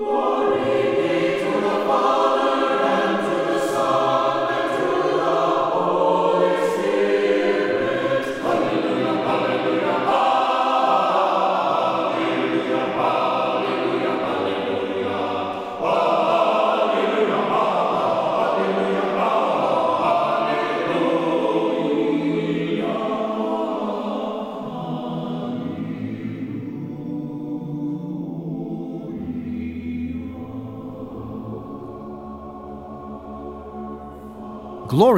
Lord.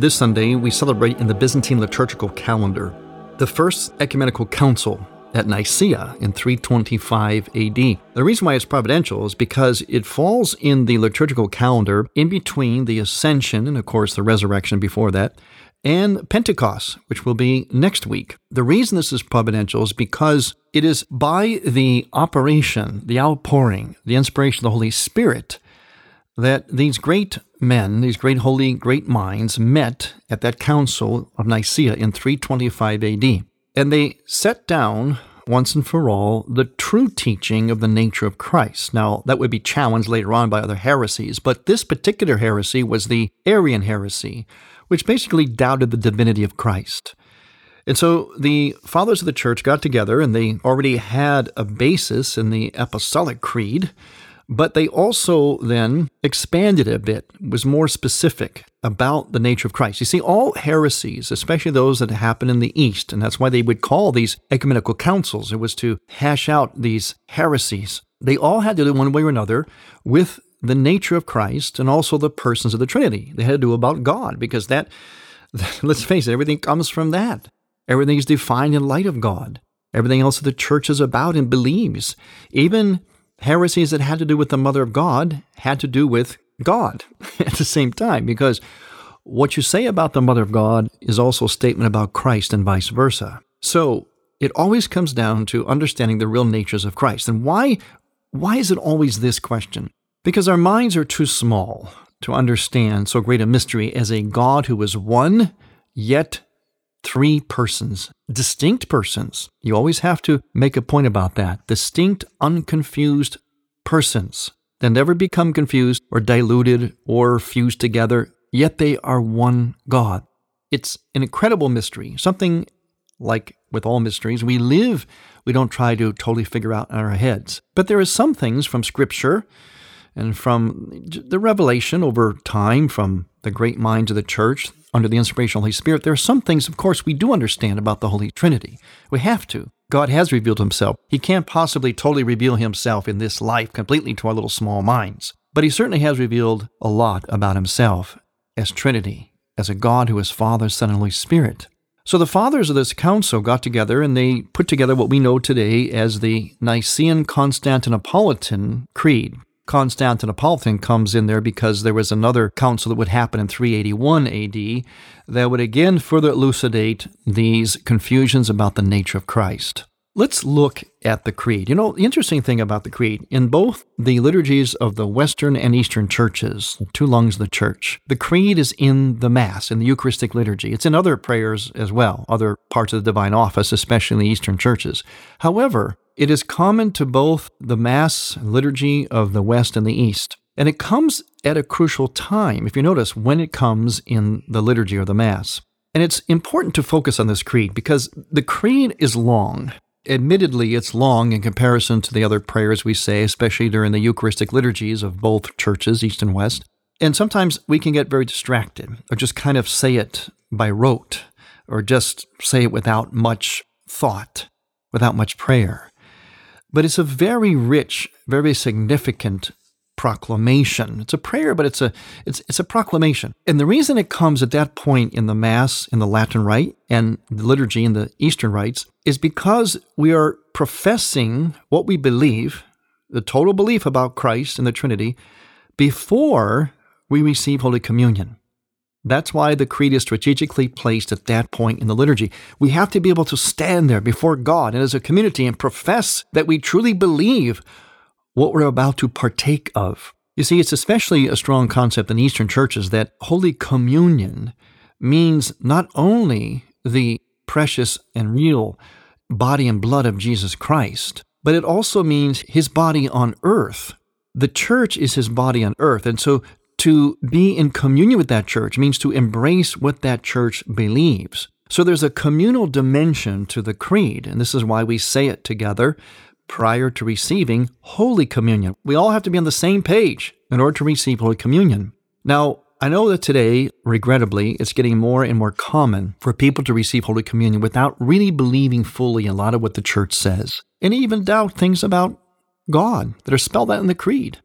this Sunday we celebrate in the Byzantine liturgical calendar the First Ecumenical Council at Nicaea in 325 AD. The reason why it's providential is because it falls in the liturgical calendar in between the Ascension and, of course, the resurrection before that, and Pentecost, which will be next week. The reason this is providential is because it is by the operation, the outpouring, the inspiration of the Holy Spirit that these great men, these great holy, great minds met at that council of Nicaea in 325 AD. And they set down once and for all the true teaching of the nature of Christ. Now, that would be challenged later on by other heresies, but this particular heresy was the Arian heresy, which basically doubted the divinity of Christ. And so the fathers of the church got together and they already had a basis in the Apostolic Creed, but they also then expanded a bit, was more specific about the nature of Christ. You see, all heresies, especially those that happen in the East, and that's why they would call these ecumenical councils, it was to hash out these heresies. They all had to do one way or another with the nature of Christ and also the persons of the Trinity. They had to do about God because that, let's face it, everything comes from that. Everything is defined in light of God. Everything else that the church is about and believes, even heresies that had to do with the Mother of God, had to do with God at the same time because what you say about the Mother of God is also a statement about Christ and vice versa. So it always comes down to understanding the real natures of Christ. And why, why is it always this question? Because our minds are too small to understand so great a mystery as a God who is one, yet three persons, distinct persons. You always have to make a point about that. Distinct, unconfused persons They never become confused or diluted or fused together, yet they are one God. It's an incredible mystery, something like with all mysteries, we live, we don't try to totally figure out in our heads. But there are some things from Scripture and from the revelation over time from the great minds of the church under the inspiration of the Holy Spirit, there are some things, of course, we do understand about the Holy Trinity. We have to. God has revealed himself. He can't possibly totally reveal himself in this life completely to our little small minds. But he certainly has revealed a lot about himself as Trinity, as a God who is Father, Son, and Holy Spirit. So the fathers of this council got together and they put together what we know today as the Nicene Constantinopolitan Creed. Constantinopolitan comes in there because there was another council that would happen in 381 AD that would again further elucidate these confusions about the nature of Christ. Let's look at the Creed. You know, the interesting thing about the Creed, in both the liturgies of the Western and Eastern churches, two lungs of the church, the Creed is in the Mass, in the Eucharistic liturgy. It's in other prayers as well, other parts of the divine office, especially in the Eastern churches. However, it is common to both the Mass liturgy of the West and the East. And it comes at a crucial time, if you notice, when it comes in the liturgy or the Mass. And it's important to focus on this creed because the creed is long. Admittedly, it's long in comparison to the other prayers we say, especially during the Eucharistic liturgies of both churches, East and West. And sometimes we can get very distracted or just kind of say it by rote or just say it without much thought, without much prayer. But it's a very rich, very significant proclamation. It's a prayer, but it's a it's it's a proclamation. And the reason it comes at that point in the Mass in the Latin Rite and the liturgy in the Eastern rites is because we are professing what we believe, the total belief about Christ and the Trinity, before we receive Holy Communion. That's why the creed is strategically placed at that point in the liturgy. We have to be able to stand there before God and as a community and profess that we truly believe what we're about to partake of. You see, it's especially a strong concept in Eastern churches that Holy Communion means not only the precious and real body and blood of Jesus Christ, but it also means his body on earth. The church is his body on earth. And so to be in communion with that church means to embrace what that church believes. So there's a communal dimension to the creed, and this is why we say it together prior to receiving Holy Communion. We all have to be on the same page in order to receive Holy Communion. Now, I know that today, regrettably, it's getting more and more common for people to receive Holy Communion without really believing fully a lot of what the church says, and even doubt things about God that are spelled out in the Creed.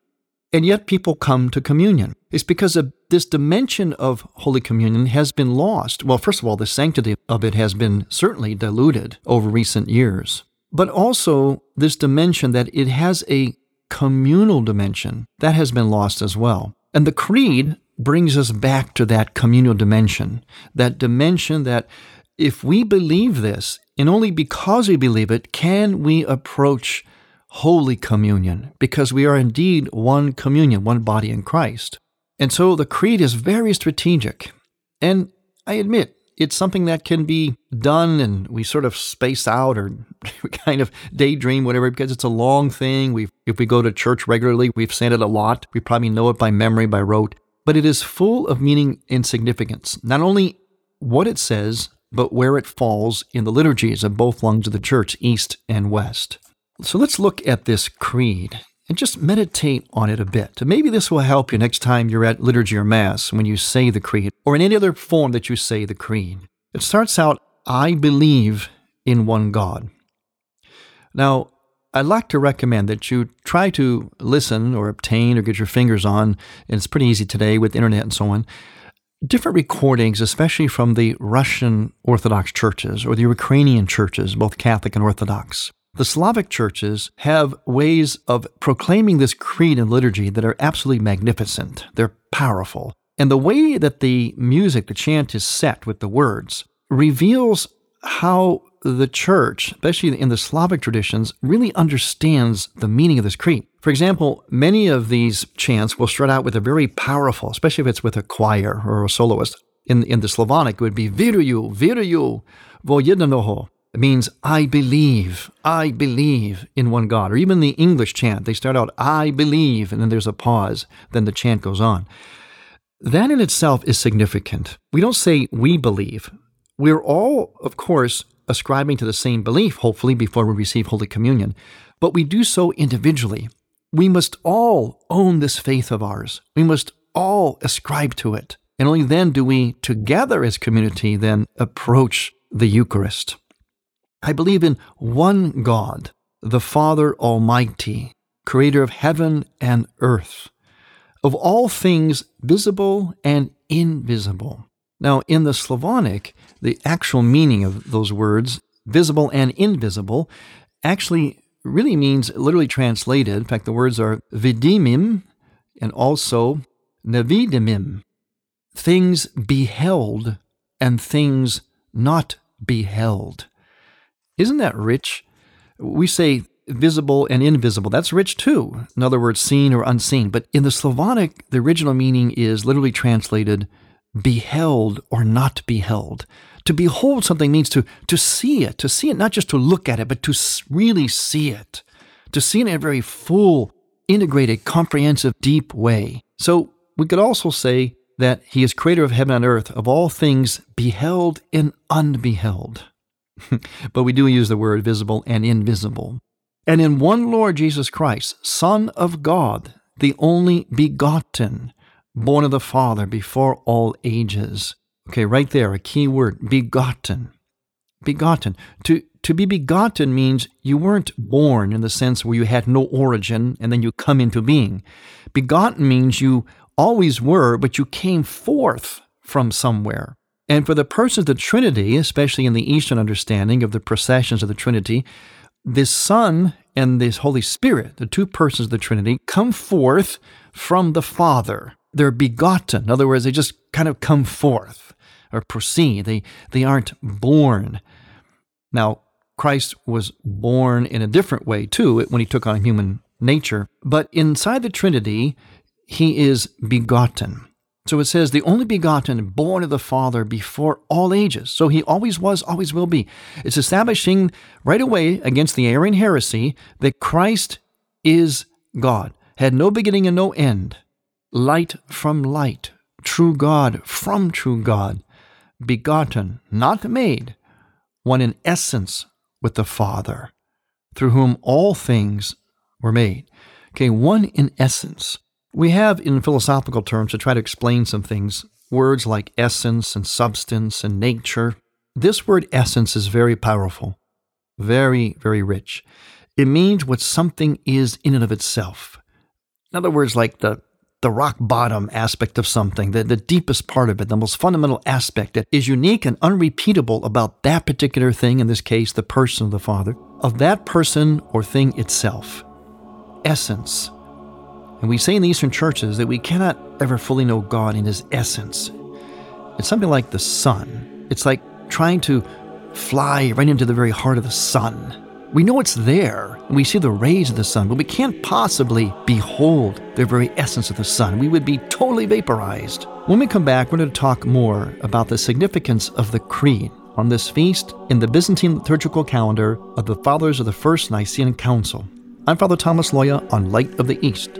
And yet people come to communion. It's because of this dimension of Holy Communion has been lost. Well, first of all, the sanctity of it has been certainly diluted over recent years but also this dimension that it has a communal dimension that has been lost as well. And the creed brings us back to that communal dimension, that dimension that if we believe this, and only because we believe it, can we approach Holy Communion, because we are indeed one communion, one body in Christ. And so the creed is very strategic. And I admit, it's something that can be done and we sort of space out or kind of daydream, whatever, because it's a long thing. We, if we go to church regularly, we've said it a lot. We probably know it by memory, by rote. But it is full of meaning and significance. Not only what it says, but where it falls in the liturgies of both lungs of the church, east and west. So let's look at this creed and just meditate on it a bit. Maybe this will help you next time you're at liturgy or mass when you say the creed, or in any other form that you say the creed. It starts out, I believe in one God. Now, I'd like to recommend that you try to listen or obtain or get your fingers on, and it's pretty easy today with internet and so on, different recordings, especially from the Russian Orthodox churches or the Ukrainian churches, both Catholic and Orthodox. The Slavic churches have ways of proclaiming this creed and liturgy that are absolutely magnificent. They're powerful. And the way that the music, the chant is set with the words, reveals how the church, especially in the Slavic traditions, really understands the meaning of this creed. For example, many of these chants will start out with a very powerful, especially if it's with a choir or a soloist. In, in the Slavonic, it would be Viruju, Viruju, Vojedanoho, it means I believe, I believe in one God. Or even the English chant, they start out, I believe, and then there's a pause, then the chant goes on. That in itself is significant. We don't say we believe. We're all, of course, ascribing to the same belief, hopefully, before we receive Holy Communion, but we do so individually. We must all own this faith of ours. We must all ascribe to it. And only then do we, together as community, then approach the Eucharist. I believe in one God, the Father Almighty, creator of heaven and earth, of all things visible and invisible. Now, in the Slavonic, the actual meaning of those words, visible and invisible, actually really means, literally translated, in fact, the words are vidimim and also nevidimim, things beheld and things not beheld. Isn't that rich? We say visible and invisible. That's rich too. In other words, seen or unseen. But in the Slavonic, the original meaning is literally translated beheld or not beheld. To behold something means to, to see it, to see it, not just to look at it, but to really see it, to see it in a very full, integrated, comprehensive, deep way. So we could also say that he is creator of heaven and earth, of all things beheld and unbeheld. but we do use the word visible and invisible. And in one Lord Jesus Christ, Son of God, the only begotten, born of the Father before all ages. Okay, right there, a key word begotten. Begotten. To, to be begotten means you weren't born in the sense where you had no origin and then you come into being. Begotten means you always were, but you came forth from somewhere. And for the persons of the Trinity, especially in the Eastern understanding of the processions of the Trinity, this Son and this Holy Spirit, the two persons of the Trinity, come forth from the Father. They're begotten. In other words, they just kind of come forth or proceed. They, they aren't born. Now, Christ was born in a different way too when he took on human nature. But inside the Trinity, he is begotten. So it says, the only begotten, born of the Father before all ages. So he always was, always will be. It's establishing right away against the Arian heresy that Christ is God, had no beginning and no end, light from light, true God from true God, begotten, not made, one in essence with the Father, through whom all things were made. Okay, one in essence. We have, in philosophical terms, to try to explain some things, words like essence and substance and nature. This word essence is very powerful, very, very rich. It means what something is in and of itself. In other words, like the, the rock bottom aspect of something, the, the deepest part of it, the most fundamental aspect that is unique and unrepeatable about that particular thing, in this case, the person of the Father, of that person or thing itself. Essence. And we say in the Eastern churches that we cannot ever fully know God in His essence. It's something like the sun. It's like trying to fly right into the very heart of the sun. We know it's there, and we see the rays of the sun, but we can't possibly behold the very essence of the sun. We would be totally vaporized. When we come back, we're going to talk more about the significance of the Creed on this feast in the Byzantine liturgical calendar of the Fathers of the First Nicene Council. I'm Father Thomas Loya on Light of the East.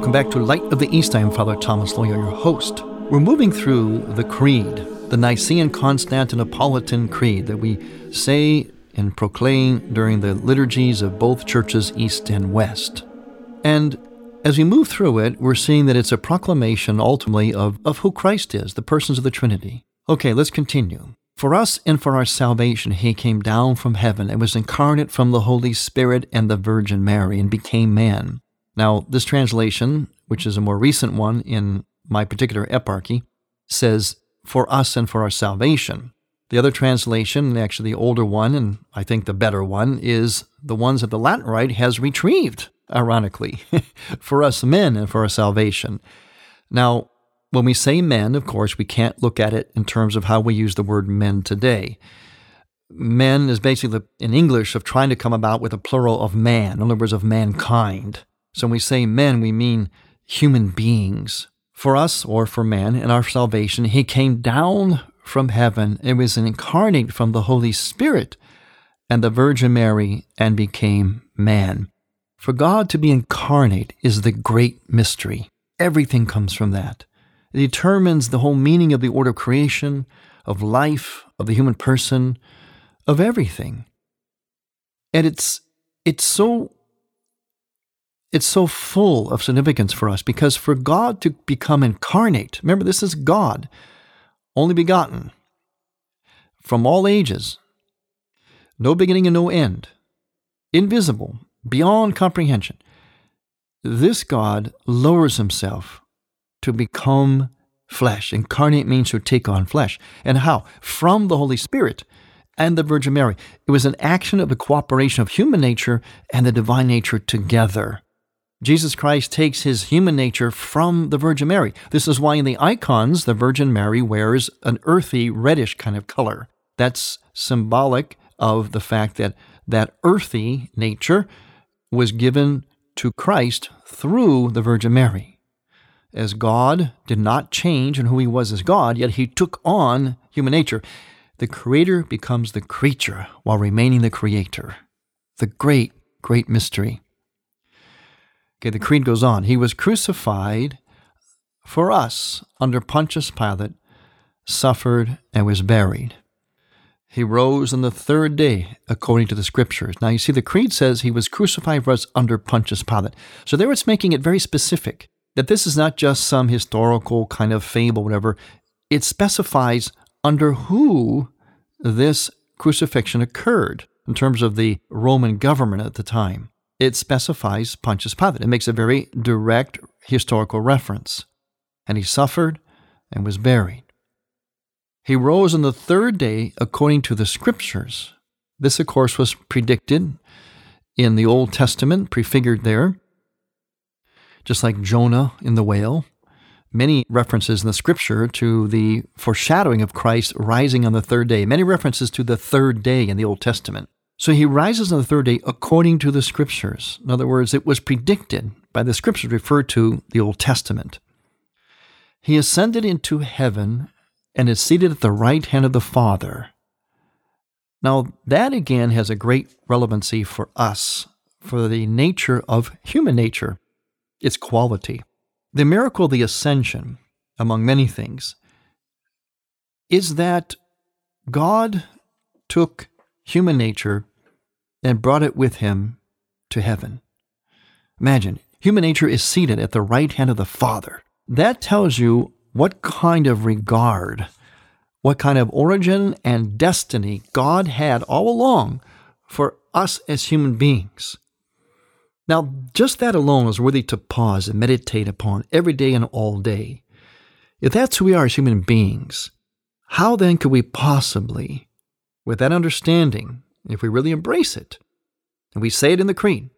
Welcome back to Light of the East. I am Father Thomas Loya, your host. We're moving through the Creed, the Nicene Constantinopolitan Creed that we say and proclaim during the liturgies of both churches, East and West. And as we move through it, we're seeing that it's a proclamation ultimately of, of who Christ is, the persons of the Trinity, Okay, let's continue. For us and for our salvation, he came down from heaven and was incarnate from the Holy Spirit and the Virgin Mary and became man. Now, this translation, which is a more recent one in my particular eparchy, says, for us and for our salvation. The other translation, actually the older one, and I think the better one, is the ones that the Latin Rite has retrieved, ironically, for us men and for our salvation. Now, when we say men, of course, we can't look at it in terms of how we use the word men today. Men is basically in English of trying to come about with a plural of man, in other words, of mankind. So when we say men, we mean human beings. For us, or for man, in our salvation, he came down from heaven and was incarnate from the Holy Spirit and the Virgin Mary and became man. For God to be incarnate is the great mystery. Everything comes from that. It determines the whole meaning of the order of creation, of life, of the human person, of everything. And it's it's so it's so full of significance for us because for God to become incarnate, remember this is God, only begotten, from all ages, no beginning and no end, invisible, beyond comprehension. This God lowers himself to become flesh. Incarnate means to take on flesh. And how? From the Holy Spirit and the Virgin Mary. It was an action of the cooperation of human nature and the divine nature together. Jesus Christ takes his human nature from the Virgin Mary. This is why in the icons, the Virgin Mary wears an earthy, reddish kind of color. That's symbolic of the fact that that earthy nature was given to Christ through the Virgin Mary as God did not change in who he was as God, yet he took on human nature. The creator becomes the creature while remaining the creator. The great, great mystery. Okay, the creed goes on. He was crucified for us under Pontius Pilate, suffered, and was buried. He rose on the third day according to the scriptures. Now you see, the creed says he was crucified for us under Pontius Pilate. So there it's making it very specific that this is not just some historical kind of fable, whatever. It specifies under who this crucifixion occurred in terms of the Roman government at the time. It specifies Pontius Pilate. It makes a very direct historical reference. And he suffered and was buried. He rose on the third day according to the scriptures. This, of course, was predicted in the Old Testament, prefigured there just like Jonah in the whale. Many references in the scripture to the foreshadowing of Christ rising on the third day. Many references to the third day in the Old Testament. So he rises on the third day according to the scriptures. In other words, it was predicted by the scriptures referred to the Old Testament. He ascended into heaven and is seated at the right hand of the Father. Now, that again has a great relevancy for us, for the nature of human nature its quality. The miracle of the ascension, among many things, is that God took human nature and brought it with him to heaven. Imagine, human nature is seated at the right hand of the Father. That tells you what kind of regard, what kind of origin and destiny God had all along for us as human beings. Now, just that alone is worthy to pause and meditate upon every day and all day. If that's who we are as human beings, how then could we possibly, with that understanding, if we really embrace it, and we say it in the Creed,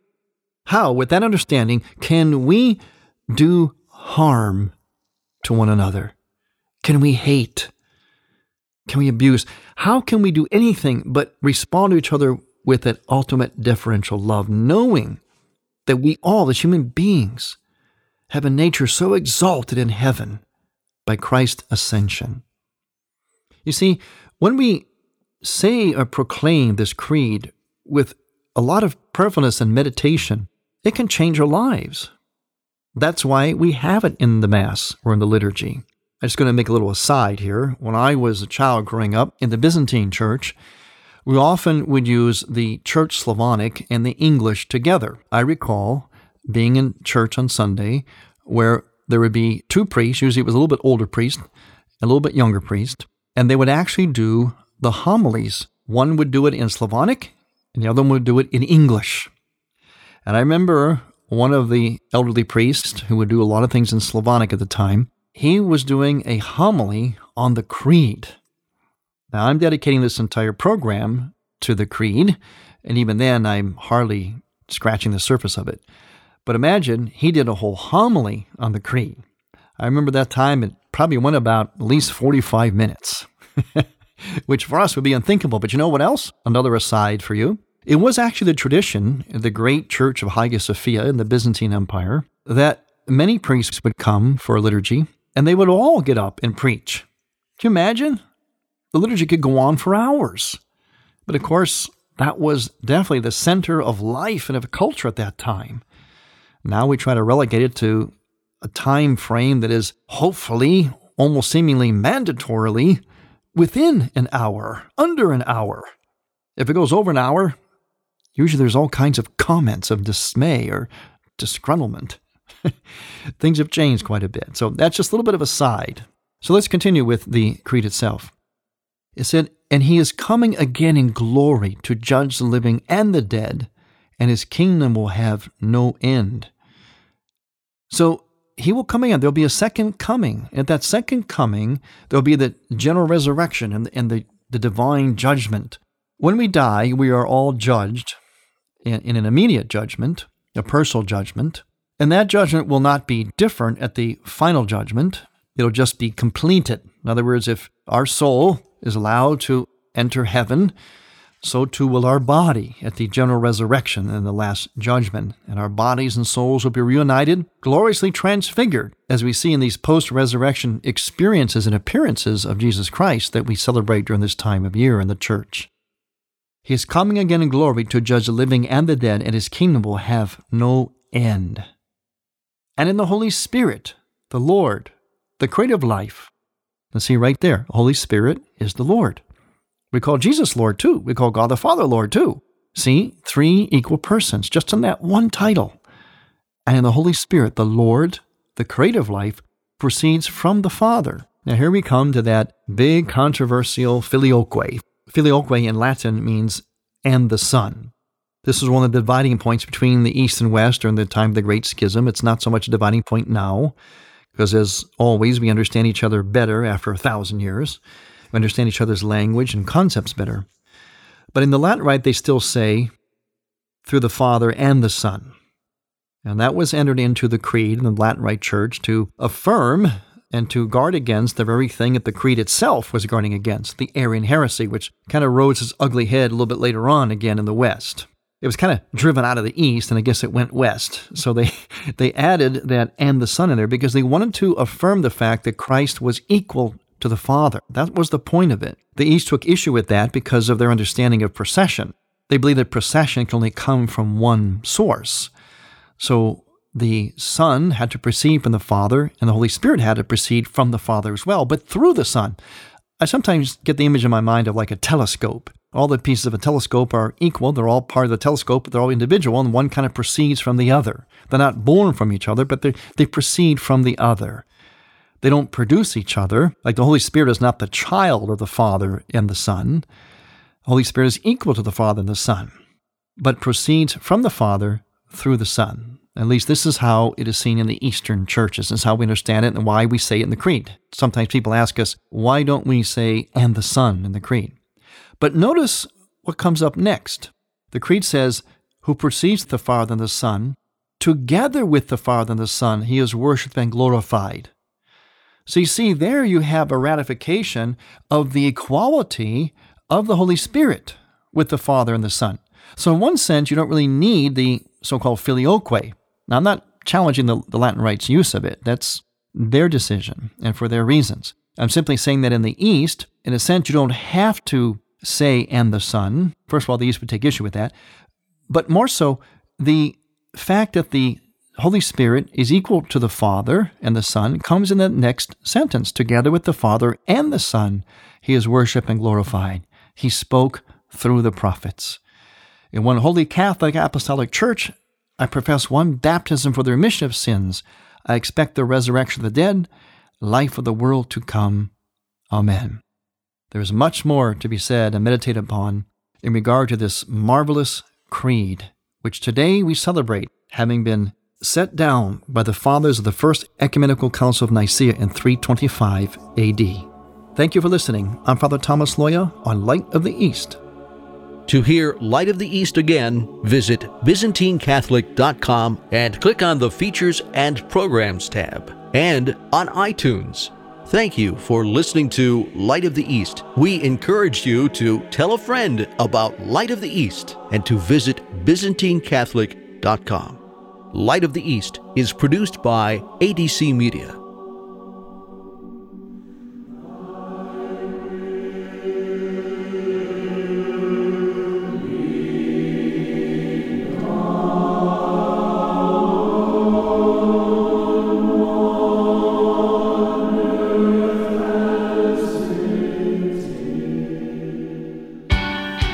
how, with that understanding, can we do harm to one another? Can we hate? Can we abuse? How can we do anything but respond to each other with that ultimate deferential love, knowing that we all, as human beings, have a nature so exalted in heaven by Christ's ascension. You see, when we say or proclaim this creed with a lot of prayerfulness and meditation, it can change our lives. That's why we have it in the Mass or in the liturgy. I'm just going to make a little aside here. When I was a child growing up in the Byzantine church, we often would use the Church Slavonic and the English together. I recall being in church on Sunday where there would be two priests, usually it was a little bit older priest, a little bit younger priest, and they would actually do the homilies. One would do it in Slavonic, and the other one would do it in English. And I remember one of the elderly priests who would do a lot of things in Slavonic at the time, he was doing a homily on the Creed. Now, I'm dedicating this entire program to the Creed, and even then, I'm hardly scratching the surface of it. But imagine he did a whole homily on the Creed. I remember that time, it probably went about at least 45 minutes, which for us would be unthinkable. But you know what else? Another aside for you. It was actually the tradition in the great church of Hagia Sophia in the Byzantine Empire that many priests would come for a liturgy and they would all get up and preach. Can you imagine? The liturgy could go on for hours. But of course, that was definitely the center of life and of culture at that time. Now we try to relegate it to a time frame that is hopefully, almost seemingly mandatorily, within an hour, under an hour. If it goes over an hour, usually there's all kinds of comments of dismay or disgruntlement. Things have changed quite a bit. So that's just a little bit of a side. So let's continue with the creed itself. It said, And he is coming again in glory to judge the living and the dead, and his kingdom will have no end. So he will come again. There'll be a second coming. At that second coming, there'll be the general resurrection and, and the, the divine judgment. When we die, we are all judged in, in an immediate judgment, a personal judgment. And that judgment will not be different at the final judgment. It'll just be completed. In other words, if our soul is allowed to enter heaven, so too will our body at the general resurrection and the last judgment. And our bodies and souls will be reunited, gloriously transfigured, as we see in these post resurrection experiences and appearances of Jesus Christ that we celebrate during this time of year in the church. He is coming again in glory to judge the living and the dead, and his kingdom will have no end. And in the Holy Spirit, the Lord, the creative life. Let's see right there, Holy Spirit is the Lord. We call Jesus Lord too. We call God the Father Lord too. See, three equal persons just in that one title. And in the Holy Spirit, the Lord, the creative life, proceeds from the Father. Now, here we come to that big controversial filioque. Filioque in Latin means and the Son. This is one of the dividing points between the East and West during the time of the Great Schism. It's not so much a dividing point now, because as always, we understand each other better after a thousand years understand each other's language and concepts better. But in the Latin Rite, they still say, through the Father and the Son. And that was entered into the Creed in the Latin Rite Church to affirm and to guard against the very thing that the Creed itself was guarding against, the Arian heresy, which kind of rose its ugly head a little bit later on again in the West. It was kind of driven out of the East, and I guess it went West. So they, they added that and the Son in there because they wanted to affirm the fact that Christ was equal to the Father. That was the point of it. The East took issue with that because of their understanding of procession. They believe that procession can only come from one source. So the Son had to proceed from the Father, and the Holy Spirit had to proceed from the Father as well, but through the Son. I sometimes get the image in my mind of like a telescope. All the pieces of a telescope are equal, they're all part of the telescope, but they're all individual, and one kind of proceeds from the other. They're not born from each other, but they proceed from the other. They don't produce each other. Like the Holy Spirit is not the child of the Father and the Son. The Holy Spirit is equal to the Father and the Son, but proceeds from the Father through the Son. At least this is how it is seen in the Eastern churches. This is how we understand it and why we say it in the Creed. Sometimes people ask us, why don't we say and the Son in the Creed? But notice what comes up next. The Creed says, Who proceeds the Father and the Son, together with the Father and the Son, he is worshiped and glorified. So you see, there you have a ratification of the equality of the Holy Spirit with the Father and the Son. So, in one sense, you don't really need the so called filioque. Now, I'm not challenging the, the Latin Rite's use of it, that's their decision and for their reasons. I'm simply saying that in the East, in a sense, you don't have to say and the Son. First of all, the East would take issue with that. But more so, the fact that the Holy Spirit is equal to the Father and the Son comes in the next sentence. Together with the Father and the Son, he is worshiped and glorified. He spoke through the prophets. In one holy Catholic Apostolic Church, I profess one baptism for the remission of sins. I expect the resurrection of the dead, life of the world to come. Amen. There is much more to be said and meditated upon in regard to this marvelous creed, which today we celebrate, having been set down by the fathers of the First Ecumenical Council of Nicaea in 325 AD. Thank you for listening. I'm Father Thomas Loya on Light of the East. To hear Light of the East again, visit ByzantineCatholic.com and click on the Features and Programs tab, and on iTunes. Thank you for listening to Light of the East. We encourage you to tell a friend about Light of the East and to visit ByzantineCatholic.com. Light of the East is produced by ADC Media.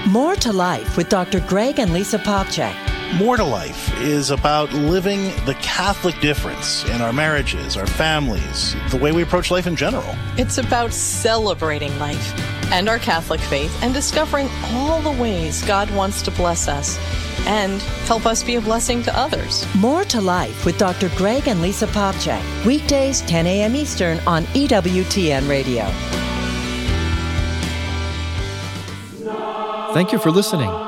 More to Life with Dr. Greg and Lisa Popcak. More to Life is about living the Catholic difference in our marriages, our families, the way we approach life in general. It's about celebrating life and our Catholic faith and discovering all the ways God wants to bless us and help us be a blessing to others. More to Life with Dr. Greg and Lisa Popcak. Weekdays, 10 a.m. Eastern on EWTN Radio. Thank you for listening.